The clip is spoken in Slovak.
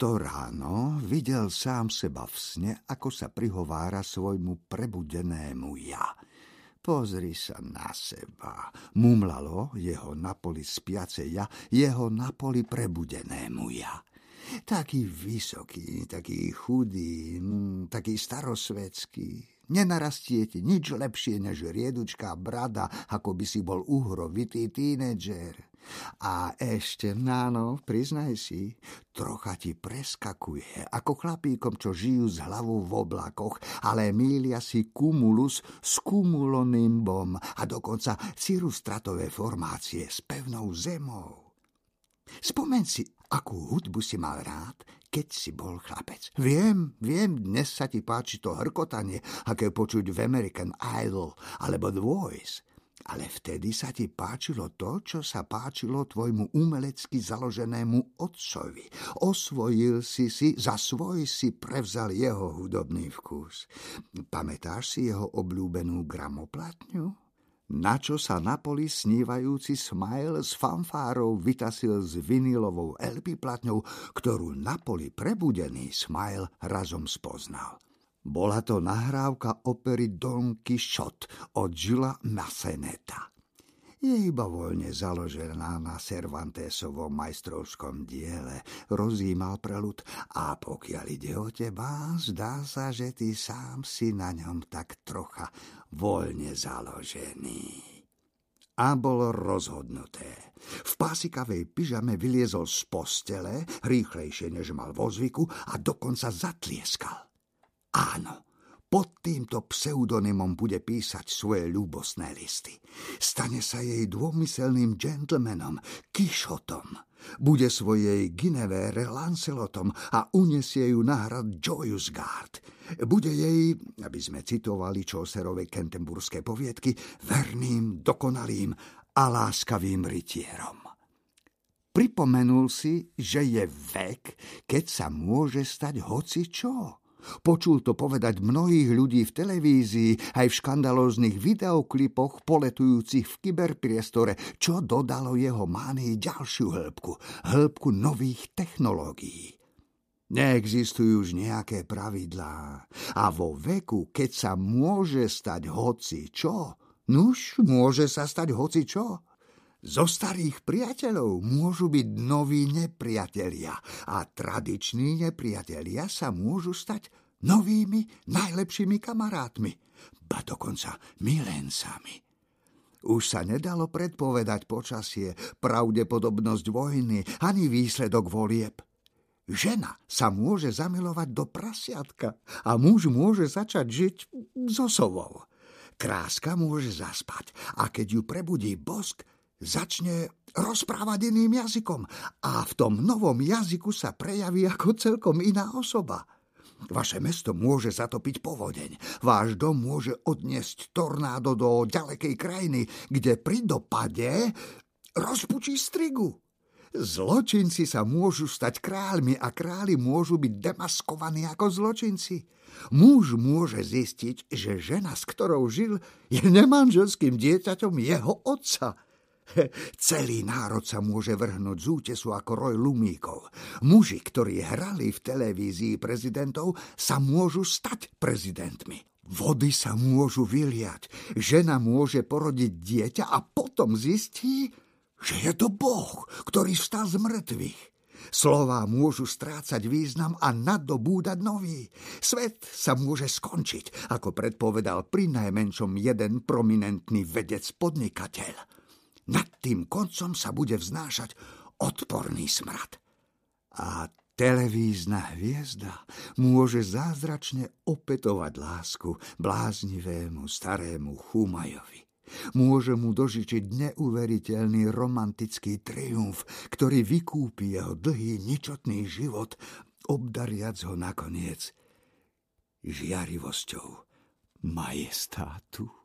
to ráno videl sám seba v sne, ako sa prihovára svojmu prebudenému ja. Pozri sa na seba. Mumlalo jeho napoli spiace ja, jeho napoli prebudenému ja. Taký vysoký, taký chudý, mm, taký starosvedský. Nenarastie ti nič lepšie než riedučká brada, ako by si bol uhrovitý tínedžer. A ešte, náno, priznaj si, trocha ti preskakuje, ako chlapíkom, čo žijú s hlavou v oblakoch, ale mília si kumulus s kumulonimbom a dokonca cirustratové formácie s pevnou zemou. Spomen si, akú hudbu si mal rád, keď si bol chlapec. Viem, viem, dnes sa ti páči to hrkotanie, aké počuť v American Idol alebo The Voice. Ale vtedy sa ti páčilo to, čo sa páčilo tvojmu umelecky založenému otcovi. Osvojil si si, za svoj si prevzal jeho hudobný vkus. Pamätáš si jeho obľúbenú gramoplatňu? Na čo sa na poli snívajúci Smile s fanfárou vytasil s vinilovou LP platňou, ktorú na poli prebudený Smile razom spoznal. Bola to nahrávka opery Don Quixote od Gila Masseneta. Je iba voľne založená na Cervantesovom majstrovskom diele, rozímal prelud a pokiaľ ide o teba, zdá sa, že ty sám si na ňom tak trocha voľne založený. A bolo rozhodnuté. V pásikavej pyžame vyliezol z postele, rýchlejšie než mal vo zvyku a dokonca zatlieskal. Áno, pod týmto pseudonymom bude písať svoje ľúbosné listy. Stane sa jej dômyselným gentlemanom, Kišotom. Bude svojej Ginevére Lancelotom a unesie ju na hrad Joyous Guard. Bude jej, aby sme citovali Čoserovej kentemburské poviedky, verným, dokonalým a láskavým rytierom. Pripomenul si, že je vek, keď sa môže stať hoci čo. Počul to povedať mnohých ľudí v televízii, aj v škandalóznych videoklipoch poletujúcich v kyberpriestore, čo dodalo jeho mánii ďalšiu hĺbku, hĺbku nových technológií. Neexistujú už nejaké pravidlá a vo veku, keď sa môže stať hoci čo, nuž môže sa stať hoci čo. Zo starých priateľov môžu byť noví nepriatelia a tradiční nepriatelia sa môžu stať novými najlepšími kamarátmi, ba dokonca milencami. Už sa nedalo predpovedať počasie, pravdepodobnosť vojny ani výsledok volieb. Žena sa môže zamilovať do prasiatka a muž môže začať žiť so sovou. Kráska môže zaspať a keď ju prebudí bosk, začne rozprávať iným jazykom a v tom novom jazyku sa prejaví ako celkom iná osoba. Vaše mesto môže zatopiť povodeň. Váš dom môže odniesť tornádo do ďalekej krajiny, kde pri dopade rozpučí strigu. Zločinci sa môžu stať kráľmi a králi môžu byť demaskovaní ako zločinci. Muž môže zistiť, že žena, s ktorou žil, je nemanželským dieťaťom jeho otca – Celý národ sa môže vrhnúť z útesu ako roj lumíkov. Muži, ktorí hrali v televízii prezidentov, sa môžu stať prezidentmi. Vody sa môžu vyliať, žena môže porodiť dieťa a potom zistí, že je to Boh, ktorý vstal z mŕtvych. Slová môžu strácať význam a nadobúdať nový. Svet sa môže skončiť, ako predpovedal pri najmenšom jeden prominentný vedec podnikateľ. Nad tým koncom sa bude vznášať odporný smrad. A televízna hviezda môže zázračne opetovať lásku bláznivému starému Chumajovi. Môže mu dožičiť neuveriteľný romantický triumf, ktorý vykúpi jeho dlhý ničotný život, obdariac ho nakoniec žiarivosťou majestátu.